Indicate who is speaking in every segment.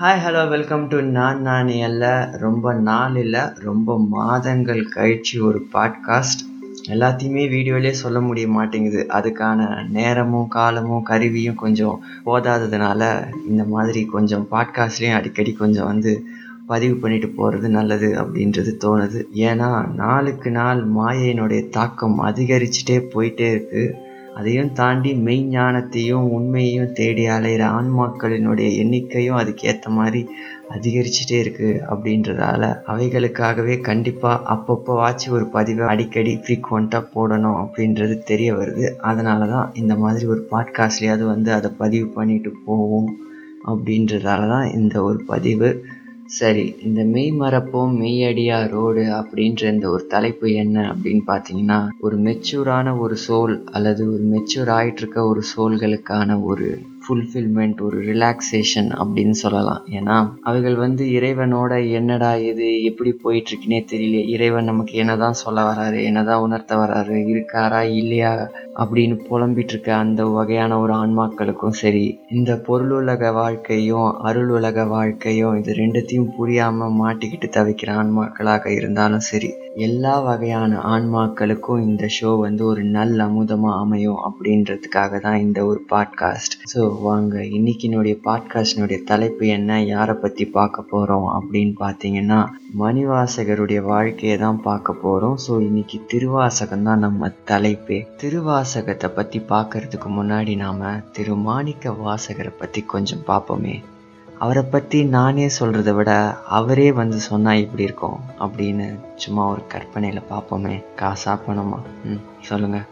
Speaker 1: Hi hello welcome to நான் நான் அல்ல ரொம்ப நாள் இல்லை ரொம்ப மாதங்கள் கழிச்சு ஒரு பாட்காஸ்ட் எல்லாத்தையுமே வீடியோலேயே சொல்ல முடிய மாட்டேங்குது. அதுக்கான நேரமும் காலமும் கருவியும் கொஞ்சம் போதாததுனால இந்த மாதிரி கொஞ்சம் பாட்காஸ்ட்லேயும் அடிக்கடி கொஞ்சம் வந்து பதிவு பண்ணிட்டு போகிறது நல்லது அப்படின்றது தோணுது. ஏன்னா நாளுக்கு நாள் மாயையினுடைய தாக்கம் அதிகரிச்சுட்டே போயிட்டே இருக்குது அதையும் தாண்டி மெய்ஞானத்தையும் உண்மையையும் தேடி அலைகிற ஆன்மாக்களினுடைய எண்ணிக்கையும் அதுக்கேற்ற மாதிரி அதிகரிச்சுட்டே இருக்குது அப்படின்றதால அவைகளுக்காகவே கண்டிப்பாக அப்பப்போ வாட்சி ஒரு பதிவை அடிக்கடி ஃப்ரீக்வெண்ட்டாக போடணும் அப்படின்றது தெரிய வருது. அதனால தான் இந்த மாதிரி ஒரு பாட்காஸ்ட்லேயாவது வந்து அதை பதிவு பண்ணிட்டு போவோம் அப்படின்றதால தான் இந்த ஒரு பதிவு. சரி இந்த மெய் மறப்போம் மெய்யடியா ரோடு அப்படின்ற இந்த ஒரு தலைப்பு என்ன அப்படின்னு பார்த்தீங்கன்னா ஒரு மெச்சூரான ஒரு சோல் அல்லது ஒரு மெச்சூர் ஆகிட்டு இருக்க ஒரு சோல்களுக்கான ஒரு ஃபுல்ஃபில்மெண்ட் ஒரு ரிலாக்ஸேஷன் அப்படின்னு சொல்லலாம். ஏன்னா அவைகள் வந்து இறைவனோட என்னடா இது எப்படி போயிட்டு இருக்குன்னே தெரியல இறைவன் நமக்கு என்னதான் சொல்ல வராரு என்னதான் உணர்த்த வராரு இருக்காரா இல்லையா அப்படின்னு புலம்பிட்டு இருக்க அந்த வகையான ஒரு ஆன்மாக்களுக்கும் சரி இந்த பொருளுலக வாழ்க்கையும் அருள் உலக வாழ்க்கையும் இது ரெண்டுத்தையும் புரியாம மாட்டிக்கிட்டு தவிக்கிற ஆன்மாக்களாக இருந்தாலும் சரி எல்லா வகையான ஆன்மாக்களுக்கும் இந்த ஷோ வந்து ஒரு நல்ல அமுதமா அமையும் அப்படின்றதுக்காக தான் இந்த ஒரு பாட்காஸ்ட் ஸோ வாங்க இன்னைக்கினுடைய பாட்காஸ்டினுடைய தலைப்பு என்ன யாரை பற்றி பார்க்க போகிறோம் அப்படின்னு பார்த்தீங்கன்னா மணிவாசகருடைய வாழ்க்கையை தான் பார்க்க போகிறோம் ஸோ இன்னைக்கு திருவாசகம் தான் நம்ம தலைப்பே. வாசகத்தை பற்றி பார்க்கறதுக்கு முன்னாடி நாம் திரு மாணிக்க வாசகரை பற்றி கொஞ்சம் பார்ப்போமே. அவரை பற்றி நானே சொல்கிறத விட அவரே வந்து சொன்னால் இப்படி இருக்கும் அப்படின்னு சும்மா ஒரு கற்பனையில் பார்ப்போமே. காசா பணமா? ம் சொல்லுங்கள்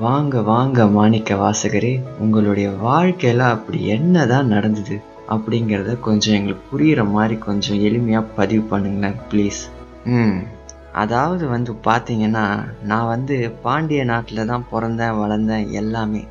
Speaker 1: வாங்க வாங்க மாணிக்க வாசகரே உங்களுடைய வாழ்க்கையில் அப்படி என்ன தான் நடந்தது அப்படிங்கிறத கொஞ்சம் எங்களுக்கு புரிகிற மாதிரி கொஞ்சம் எளிமையாக பதிவு பண்ணுங்களேன் ப்ளீஸ் ம். அதாவது வந்து பார்த்தீங்கன்னா நான் வந்து பாண்டிய நாட்டில் தான் பிறந்தேன் வளர்ந்தேன் எல்லாமே.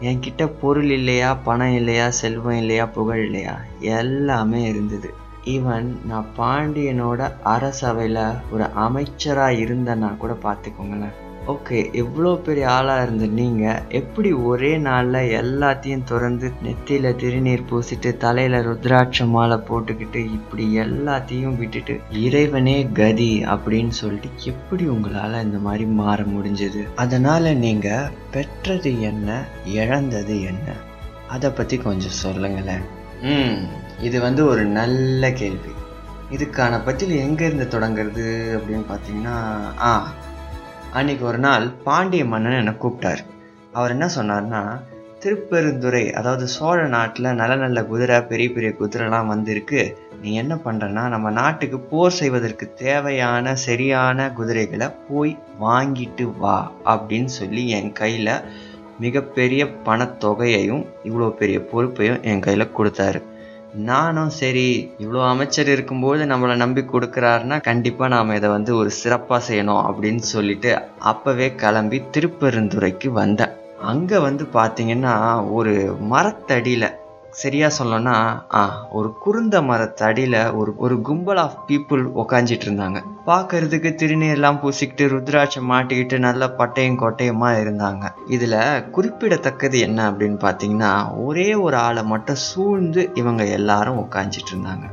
Speaker 1: என்கிட்ட பொருள் இல்லையா பணம் இல்லையா செல்வம் இல்லையா புகழ் இல்லையா எல்லாமே இருந்தது. ஈவன் நான் பாண்டியனோட அரசவையில் ஒரு அமைச்சராக இருந்தேன்னா கூட பார்த்துக்கோங்களேன் ஓகே எவ்வளோ பெரிய ஆளாக இருந்த நீங்கள் எப்படி ஒரே நாளில் எல்லாத்தையும் திறந்து நெத்தியில் திருநீர் பூசிட்டு தலையில் ருத்ராட்ச மாலை போட்டுக்கிட்டு இப்படி எல்லாத்தையும் விட்டுட்டு இறைவனே கதி அப்படின்னு சொல்லிட்டு எப்படி உங்களால் இந்த மாதிரி மாற முடிஞ்சது? அதனால் நீங்கள் பெற்றது என்ன இழந்தது என்ன? அதை பற்றி கொஞ்சம் சொல்லுங்களேன். ம் இது வந்து ஒரு நல்ல கேள்வி. இதுக்கான பதில் எங்கேருந்து தொடங்குறது அப்படின்னு பார்த்தீங்கன்னா ஆ அன்னைக்கு ஒரு நாள் பாண்டிய மன்னன் என்னை கூப்பிட்டார். அவர் என்ன சொன்னார்னா திருப்பெருந்துறை அதாவது சோழ நாட்டில் நல்ல நல்ல குதிரை பெரிய பெரிய குதிரைலாம் வந்திருக்கு. நீ என்ன பண்ணுறன்னா நம்ம நாட்டுக்கு போர் செய்வதற்கு தேவையான சரியான குதிரைகளை போய் வாங்கிட்டு வா அப்படின்னு சொல்லி என் கையில் மிகப்பெரிய பணத்தொகையையும் இவ்வளோ பெரிய பொறுப்பையும் என் கையில் கொடுத்தாரு. நானும் சரி இவ்வளோ அமைச்சர் இருக்கும்போது நம்மளை நம்பி கொடுக்குறாருன்னா கண்டிப்பாக நாம் இதை வந்து ஒரு சிறப்பாக செய்யணும் அப்படின்னு சொல்லிட்டு அப்போவே கிளம்பி திருப்பெருந்துறைக்கு வந்தேன். அங்கே வந்து பார்த்தீங்கன்னா ஒரு மரத்தடியில் சரியா சொல்லணும்னா ஆ ஒரு குருந்த மரத்தடியில் ஒரு ஒரு கும்பல் ஆஃப் பீப்புள் உக்காஞ்சிட்டு இருந்தாங்க. பார்க்கறதுக்கு திருநீர்லாம் பூசிக்கிட்டு ருத்ராட்சம் மாட்டிக்கிட்டு நல்ல பட்டையும் கொட்டையுமா இருந்தாங்க. இதில் குறிப்பிடத்தக்கது என்ன அப்படின்னு பார்த்தீங்கன்னா ஒரே ஒரு ஆளை மட்டும் சூழ்ந்து இவங்க எல்லாரும் உக்காஞ்சிட்டு இருந்தாங்க.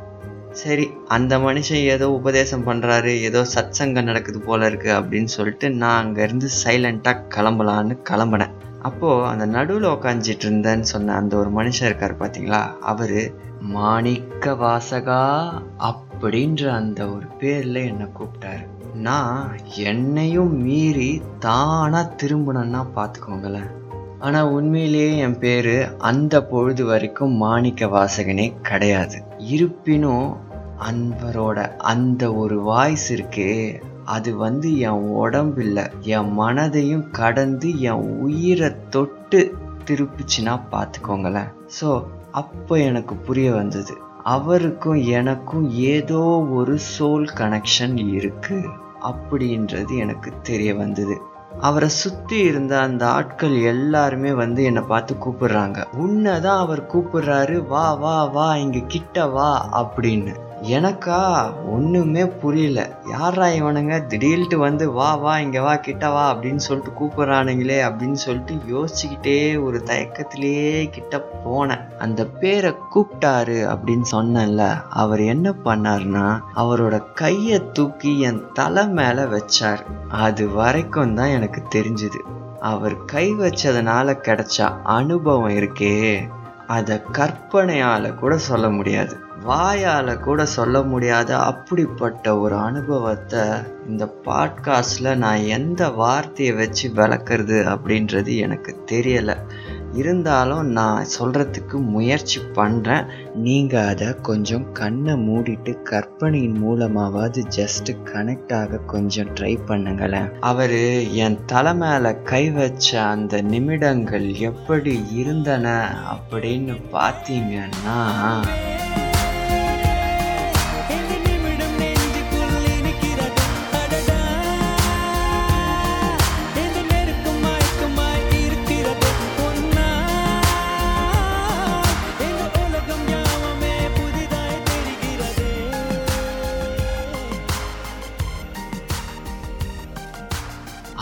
Speaker 1: சரி அந்த மனுஷன் ஏதோ உபதேசம் பண்ணுறாரு ஏதோ சத் சங்கம் நடக்குது போல இருக்கு அப்படின்னு சொல்லிட்டு நான் அங்கேருந்து சைலண்ட்டாக கிளம்பலான்னு கிளம்புனேன். அப்போது அந்த நடுவில் உக்காஞ்சிட்டு இருந்தேன்னு சொன்ன அந்த ஒரு மனுஷன் இருக்கார் பார்த்தீங்களா அவர் மாணிக்க வாசகா அப்படின்ற அந்த ஒரு பேரில் என்னை கூப்பிட்டாரு. நான் என்னையும் மீறி தானாக திரும்பினேன்னா பார்த்துக்கோங்களேன் ஆனால் உண்மையிலேயே என் பேர் அந்த பொழுது வரைக்கும் மாணிக்க வாசகனே கிடையாது. இருப்பினும் அன்பரோட அந்த ஒரு வாய்ஸ் இருக்கே அது வந்து என் உடம்பில் என் மனதையும் கடந்து என் உயிரை தொட்டு திருப்பிச்சுன்னா பார்த்துக்கோங்களேன். ஸோ அப்போ எனக்கு புரிய வந்தது அவருக்கும் எனக்கும் ஏதோ ஒரு சோல் கனெக்ஷன் இருக்கு அப்படின்றது எனக்கு தெரிய வந்தது. அவரை சுற்றி இருந்த அந்த ஆட்கள் எல்லாருமே வந்து என்னை பார்த்து கூப்பிடுறாங்க. உன்னை தான் அவர் கூப்பிடுறாரு வா வா வா இங்கே கிட்ட வா அப்படின்னு. எனக்கா ஒன்றுமே புரியல. யாரா இவனுங்க? திடீர்ட்டு வந்து வா வா இங்கே வா கிட்ட வா அப்படின்னு சொல்லிட்டு கூப்பிட்றானுங்களே அப்படின்னு சொல்லிட்டு யோசிச்சுக்கிட்டே ஒரு தயக்கத்திலேயே கிட்ட போனேன். அந்த பேரை கூப்பிட்டாரு அப்படின்னு சொன்னேன்ல அவர் என்ன பண்ணாருன்னா அவரோட கையை தூக்கி என் தலை மேலே வச்சார். அது வரைக்கும் தான் எனக்கு தெரிஞ்சுது. அவர் கை வச்சதுனால கிடைச்ச அனுபவம் இருக்கே. அதை கற்பனையால் கூட சொல்ல முடியாது. வாயால் கூட சொல்ல முடியாத அப்படிப்பட்ட ஒரு அனுபவத்தை இந்த பாட்காஸ்டில் நான் எந்த வார்த்தையை வச்சு விளக்குறது அப்படின்றது எனக்கு தெரியலை. இருந்தாலும் நான் சொல்கிறதுக்கு முயற்சி பண்ணுறேன் நீங்கள் அதை கொஞ்சம் கண்ணை மூடிட்டு கற்பனையின் மூலமாவது ஜஸ்ட்டு கனெக்ட் ஆக கொஞ்சம் ட்ரை பண்ணுங்களேன். அவர் என் தலை மேலே கை வச்ச அந்த நிமிடங்கள் எப்படி இருந்தன அப்படின்னு பார்த்தீங்கன்னா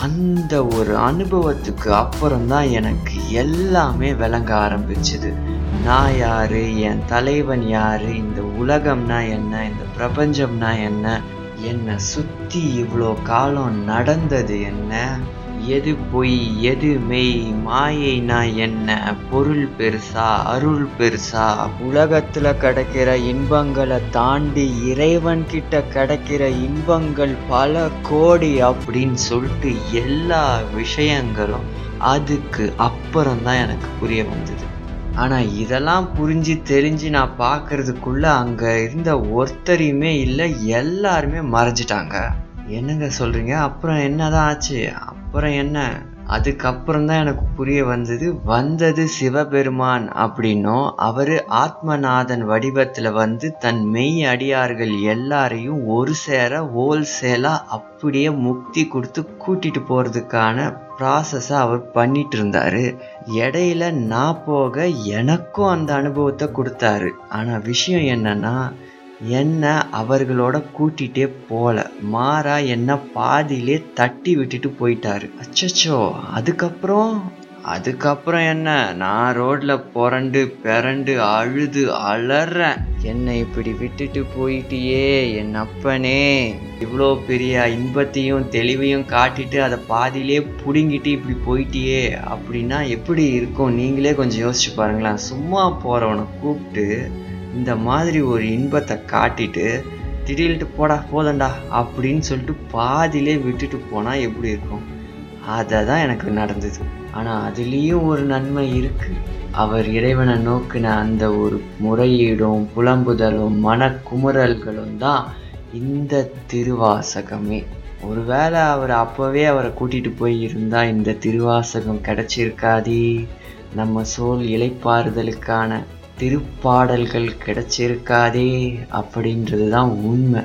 Speaker 1: அந்த ஒரு அனுபவத்துக்கு அப்புறம் தான் எனக்கு எல்லாமே விளங்க ஆரம்பிச்சுது. நான் யாரு? என் தலைவன் யாரு? இந்த உலகம்னா என்ன? இந்த பிரபஞ்சம்னா என்ன? என்னை சுற்றி இவ்வளோ காலம் நடந்தது என்ன? எது பொய் எது மெய் மாயைனா என்ன? பொருள் பெருசா அருள் பெருசா? உலகத்துல கிடைக்கிற இன்பங்களை தாண்டி இறைவன் கிட்ட கிடைக்கிற இன்பங்கள் பல கோடி அப்படின்னு சொல்லிட்டு எல்லா விஷயங்களும் அதுக்கு அப்புறம் தான் எனக்கு புரிய வந்தது. ஆனால் இதெல்லாம் புரிஞ்சு தெரிஞ்சு நான் பார்க்கறதுக்குள்ள அங்கே இருந்த ஒருத்தரையுமே இல்லை எல்லாருமே மறைஞ்சிட்டாங்க. என்னங்க சொல்கிறீங்க அப்புறம் என்னதான் ஆச்சு? அப்புறம் என்ன? அதுக்கப்புறம் தான் எனக்கு புரிய வந்தது வந்தது சிவபெருமான் அப்படின்னும். அவர் ஆத்மநாதன் வடிவத்தில் வந்து தன் மெய் அடியார்கள் எல்லாரையும் ஒரு சேர ஹோல்சேலாக அப்படியே முக்தி கொடுத்து கூட்டிகிட்டு போகிறதுக்கான ப்ராசஸை அவர் பண்ணிட்டு இருந்தாரு. இடையில நான் போக எனக்கும் அந்த அனுபவத்தை கொடுத்தாரு. ஆனால் விஷயம் என்னன்னா என்ன அவர்களோட கூட்டிகிட்டே போல. மாறா என்ன பாதியிலே தட்டி விட்டுட்டு போயிட்டாரு. அச்சச்சோ அதுக்கப்புறம்? அதுக்கப்புறம் என்ன? நான் ரோட்ல புரண்டு பிறண்டு அழுது அலறேன். என்னை இப்படி விட்டுட்டு போயிட்டியே என் அப்பனே. இவ்வளோ பெரிய இன்பத்தையும் தெளிவையும் காட்டிட்டு அதை பாதியிலே பிடுங்கிட்டு இப்படி போயிட்டியே. அப்படின்னா எப்படி இருக்கும்? நீங்களே கொஞ்சம் யோசிச்சு பாருங்களேன். சும்மா போறவனை கூப்பிட்டு இந்த மாதிரி ஒரு இன்பத்தை காட்டிட்டு திடீர்னு போடா போதண்டா அப்படின்னு சொல்லிட்டு பாதியிலே விட்டுட்டு போனால் எப்படி இருக்கும்? அதை தான் எனக்கு நடந்தது. ஆனால் அதுலேயும் ஒரு நன்மை இருக்குது அவர் இறைவனை நோக்கின அந்த ஒரு முறையீடும் புலம்புதலும் மனக்குமுறல்களும் தான் இந்த திருவாசகமே. ஒருவேளை அவர் அப்போவே அவரை கூட்டிகிட்டு போய் இருந்தால் இந்த திருவாசகம் கிடச்சிருக்காதே. நம்ம சோல் இலைப்பாறுதலுக்கான திருப்பாடல்கள் கிடைச்சிருக்காதே அப்படின்றது தான் உண்மை.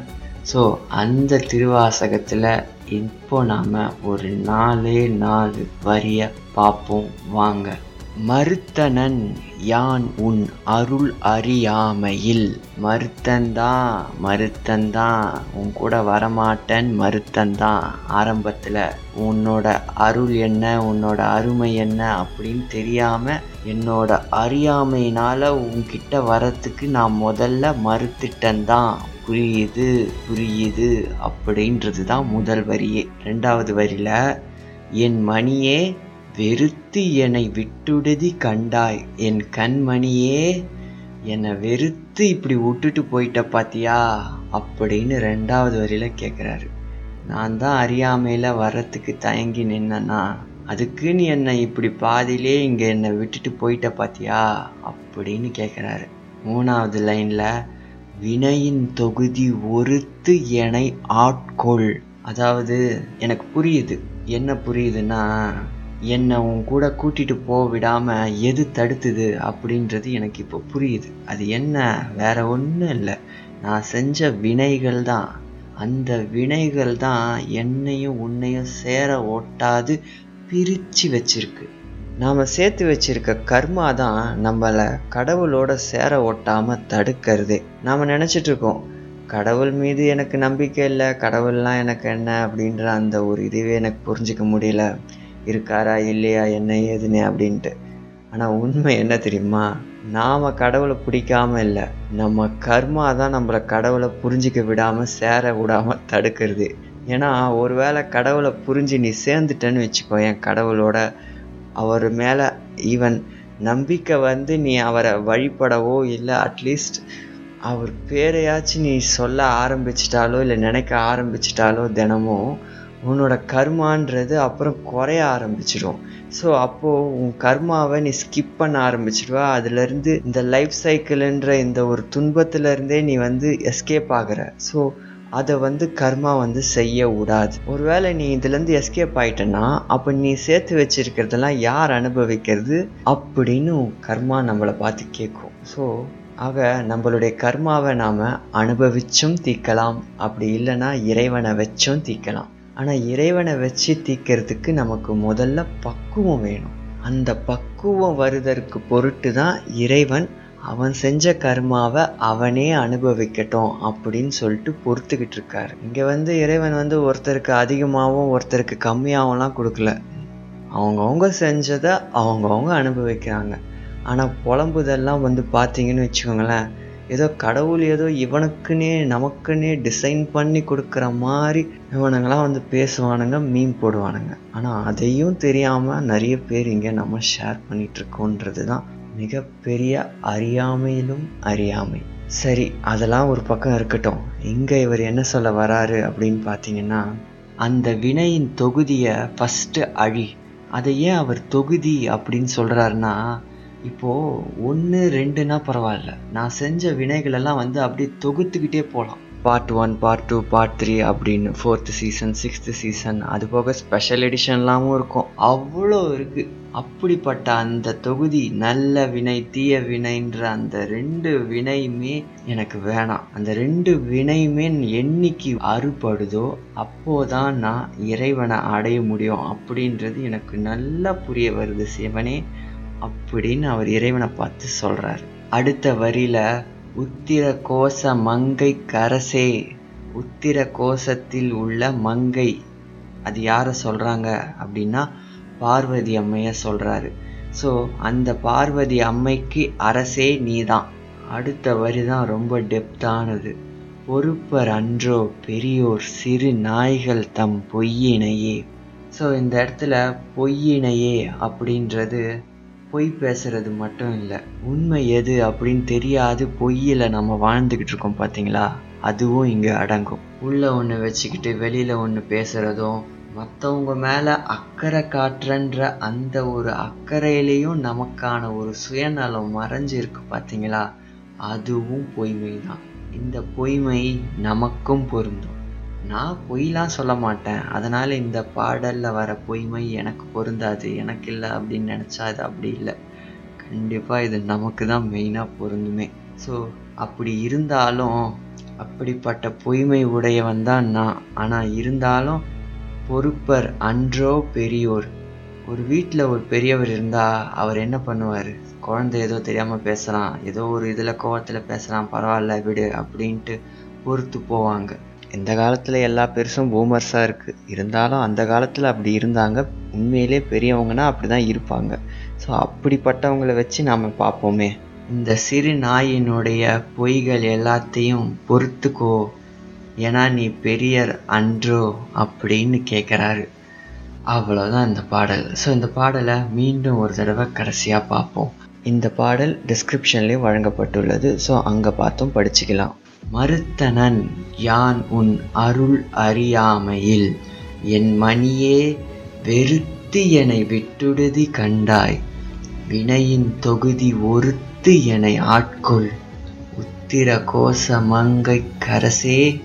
Speaker 1: ஸோ அந்த திருவாசகத்தில் இப்போ நாம் ஒரு நாலே நாலு வரிய பார்ப்போம். வாங்க. மறுத்தனன் யான் உன் அருள் அறியாமையில்? மறுத்தந்தான் மறுத்தந்தான் உன் கூட வரமாட்டேன் மறுத்தந்தான் ஆரம்பத்தில் உன்னோட அருள் என்ன உன்னோட அருமை என்ன அப்படின்னு தெரியாம என்னோட அறியாமையினால உன்கிட்ட வரத்துக்கு நான் முதல்ல மறுத்துட்டேன்தான் புரியுது புரியுது அப்படின்றது தான் முதல் வரியே. ரெண்டாவது வரியில் என் மணியே வெறுத்து என்னை விட்டுடுதி கண்டாய். என் கண்மணியே என்னை வெறுத்து இப்படி விட்டுட்டு போயிட்ட பாத்தியா? அப்படின்னு ரெண்டாவது வரியில் கேட்குறாரு நான் தான் அறியாமையில் வர்றதுக்கு தயங்கி நின்னேன்னா அதுக்குன்னு என்னை இப்படி பாதியிலே இங்கே என்னை விட்டுட்டு போயிட்ட பாத்தியா? அப்படின்னு கேட்குறாரு மூணாவது லைனில் வினையின் தொகுதி ஒருத்து என்னை ஆட்கொள். அதாவது எனக்கு புரியுது. என்ன புரியுதுன்னா என்னை உன் கூட கூட்டிட்டு போக விடாமல் எது தடுத்துது அப்படின்றது எனக்கு இப்போ புரியுது. அது என்ன? வேற ஒன்றும் இல்லை. நான் செஞ்ச வினைகள் தான். அந்த வினைகள் தான் என்னையும் உன்னையும் சேர ஓட்டாது பிரித்து வச்சிருக்கு. நாம் சேர்த்து வச்சிருக்க கர்மா தான் நம்மளை கடவுளோட சேர ஓட்டாமல் தடுக்கிறதே. நாம் நினச்சிட்ருக்கோம் கடவுள் மீது எனக்கு நம்பிக்கை இல்லை கடவுள்லாம் எனக்கு என்ன அப்படின்ற அந்த ஒரு இதுவே எனக்கு புரிஞ்சிக்க முடியல. இருக்காரா இல்லையா என்ன ஏதுன்னு அப்படின்ட்டு. ஆனால் உண்மை என்ன தெரியுமா? நாம் கடவுளை பிடிக்காம இல்லை. நம்ம கர்மா தான் நம்மளை கடவுளை புரிஞ்சிக்க விடாமல் சேர விடாமல் தடுக்கிறது. ஏன்னா ஒருவேளை கடவுளை புரிஞ்சு நீ சேர்ந்துட்டேன்னு வச்சுக்கோ என் கடவுளோட அவர் மேலே ஈவன் நம்பிக்கை வந்து நீ அவரை வழிபடவோ இல்லை அட்லீஸ்ட் அவர் பேரையாச்சும் நீ சொல்ல ஆரம்பிச்சிட்டாலோ இல்லை நினைக்க ஆரம்பிச்சிட்டாலோ தினமும் உன்னோட கர்மான்றது அப்புறம் குறைய ஆரம்பிச்சிடும். ஸோ அப்போது உன் கர்மாவை நீ ஸ்கிப் பண்ண ஆரம்பிச்சிடுவா. அதுலேருந்து இந்த லைஃப் சைக்கிள்ன்ற இந்த ஒரு துன்பத்துலேருந்தே நீ வந்து எஸ்கேப் ஆகுற. ஸோ அதை வந்து கர்மா வந்து செய்ய விடாது. ஒருவேளை நீ இதுலேருந்து எஸ்கேப் ஆயிட்டனா அப்போ நீ சேர்த்து வச்சிருக்கிறதெல்லாம் யார் அனுபவிக்கிறது அப்படின்னு கர்மா நம்மளை பார்த்து கேட்கும் ஸோ ஆக நம்மளுடைய கர்மாவை நாம் அனுபவிச்சும் தீர்க்கலாம் அப்படி இல்லைன்னா இறைவனை வச்சும் தீர்க்கலாம் ஆனால் இறைவனை வச்சு தீக்கிறதுக்கு நமக்கு முதல்ல பக்குவம் வேணும். அந்த பக்குவம் வருதற்கு பொருட்டு தான் இறைவன் அவன் செஞ்ச கர்மாவை அவனே அனுபவிக்கட்டும் அப்படின்னு சொல்லிட்டு பொறுத்துக்கிட்டு இருக்காரு. இங்கே வந்து இறைவன் வந்து ஒருத்தருக்கு அதிகமாகவும் ஒருத்தருக்கு கம்மியாகவும்லாம் கொடுக்கல. அவங்கவுங்க செஞ்சதை அவங்கவுங்க அனுபவிக்கிறாங்க. ஆனால் புலம்புதெல்லாம் வந்து பார்த்தீங்கன்னு வச்சுக்கோங்களேன் ஏதோ கடவுள் ஏதோ இவனுக்குன்னே நமக்குன்னே டிசைன் பண்ணி கொடுக்குற மாதிரி இவனுங்களாம் வந்து பேசுவானுங்க மீன் போடுவானுங்க. ஆனால் அதையும் தெரியாமல் நிறைய பேர் இங்கே நம்ம ஷேர் பண்ணிகிட்ருக்கோன்றது தான் மிகப்பெரிய அறியாமையிலும் அறியாமை. சரி அதெல்லாம் ஒரு பக்கம் இருக்கட்டும். இங்கே இவர் என்ன சொல்ல வராரு அப்படின்னு பார்த்தீங்கன்னா அந்த வினையின் தொகுதியை ஃபஸ்ட்டு அழி. அதை ஏன் அவர் தொகுதி அப்படின்னு சொல்கிறாருன்னா இப்போது ஒன்று ரெண்டுனா பரவாயில்ல. நான் செஞ்ச வினைகளெல்லாம் வந்து அப்படியே தொகுத்துக்கிட்டே போகலாம் part one part two part three அப்படின்னு ஃபோர்த்து சீசன் சிக்ஸ்த்து சீசன் அது போக ஸ்பெஷல் எடிஷன்லாமும் இருக்கும். அவ்வளோ இருக்குது அப்படிப்பட்ட அந்த தொகுதி நல்ல வினை தீய வினைன்ற அந்த ரெண்டு வினையுமே எனக்கு வேணாம். அந்த ரெண்டு வினையுமே என்னைக்கு அறுபடுதோ அப்போதான் நான் இறைவனை அடைய முடியும். அப்படின்றது எனக்கு நல்லா புரிய வருது சிவனே. அப்படின்னு அவர் இறைவனை பார்த்து சொல்கிறார் அடுத்த வரியில் உத்திர கோச மங்கை கரசே உத்திர கோஷத்தில் உள்ள மங்கை. அது யாரை சொல்கிறாங்க அப்படின்னா பார்வதி அம்மைய சொல்கிறாரு ஸோ அந்த பார்வதி அம்மைக்கு அரசே நீதான். அடுத்த வரி தான் ரொம்ப டெப்தானது பொறுப்பர் அன்றோ பெரியோர் சிறு நாய்கள் தம் பொய்யினையே. ஸோ இந்த இடத்துல பொய்யினையே அப்படின்றது பொய் பேசுறது மட்டும் இல்லை. உண்மை எது அப்படின்னு தெரியாது பொய்யில் நம்ம வாழ்ந்துக்கிட்டு இருக்கோம் பார்த்தீங்களா அதுவும் இங்கே அடங்கும். உள்ள ஒன்று வச்சுக்கிட்டு வெளியில் ஒன்று பேசுகிறதும் மற்றவங்க மேலே அக்கறை காட்டுறன்ற அந்த ஒரு அக்கறையிலையும் நமக்கான ஒரு சுயநலம் மறைஞ்சிருக்கு பார்த்தீங்களா அதுவும் பொய்மை தான் இந்த பொய்மை நமக்கும் பொருந்தும். நான் பொய்லாம் சொல்ல மாட்டேன். அதனால் இந்த பாடலில் வர பொய்மை எனக்கு பொருந்தாது எனக்கு இல்லை அப்படின்னு நினச்சா அது அப்படி இல்லை. கண்டிப்பாக இது நமக்கு தான் மெயினாக பொருந்துமே. ஸோ அப்படி இருந்தாலும் அப்படிப்பட்ட பொய்மை உடையவன் தான் நான். ஆனால் இருந்தாலும் பொறுப்பர் அன்றோ பெரியோர். ஒரு வீட்டில் ஒரு பெரியவர் இருந்தால் அவர் என்ன பண்ணுவார்? குழந்தை ஏதோ தெரியாமல் பேசலாம். ஏதோ ஒரு இதில் கோவத்தில் பேசலாம். பரவாயில்ல விடு அப்படின்ட்டு பொறுத்து போவாங்க. இந்த காலத்தில் எல்லா பெருசும் பூமர்ஸாக இருக்குது இருந்தாலும் அந்த காலத்தில் அப்படி இருந்தாங்க. உண்மையிலே பெரியவங்கன்னா அப்படி தான் இருப்பாங்க. ஸோ அப்படிப்பட்டவங்கள வச்சு நாம் பார்ப்போமே. இந்த சிறு நாயினுடைய பொய்கள் எல்லாத்தையும் பொறுத்துக்கோ. ஏன்னா நீ பெரியர் அன்றோ அப்படின்னு கேட்குறாரு. அவ்வளோதான் இந்த பாடல். ஸோ இந்த பாடலை மீண்டும் ஒரு தடவை கடைசியாக பார்ப்போம். இந்த பாடல் டிஸ்கிரிப்ஷன்லேயும் வழங்கப்பட்டுள்ளது. ஸோ அங்கே பார்த்தும் படிச்சுக்கலாம். மறுத்தனன் யான் உன் அருள் அறியாமையில் என் மணியே வெறுத்து என்னை விட்டுடுதி கண்டாய். வினையின் தொகுதி ஒருத்து என்னை ஆட்கொள். உத்திர கோச மங்கை கரசே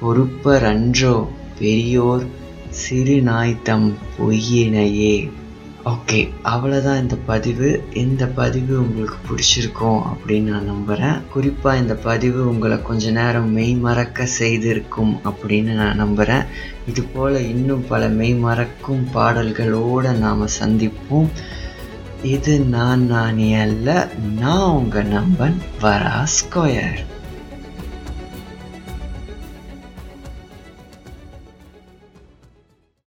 Speaker 1: பொறுப்பரன்றோ பெரியோர் சிறுநாய்த்தம் பொய்யினையே. ஓகே அவ்வளோதான் இந்த பதிவு. இந்த பதிவு உங்களுக்கு பிடிச்சிருக்கும் அப்படின்னு நான் நம்புகிறேன் குறிப்பாக இந்த பதிவு உங்களை கொஞ்ச நேரம் மெய் மறக்க செய்திருக்கும் அப்படின்னு நான் நம்புகிறேன் இது போல் இன்னும் பல மெய் மறக்கும் பாடல்களோடு நாம் சந்திப்போம். இது நான் நானே அல்ல. நான் உங்கள் நம்பன் வரா ஸ்கொயர்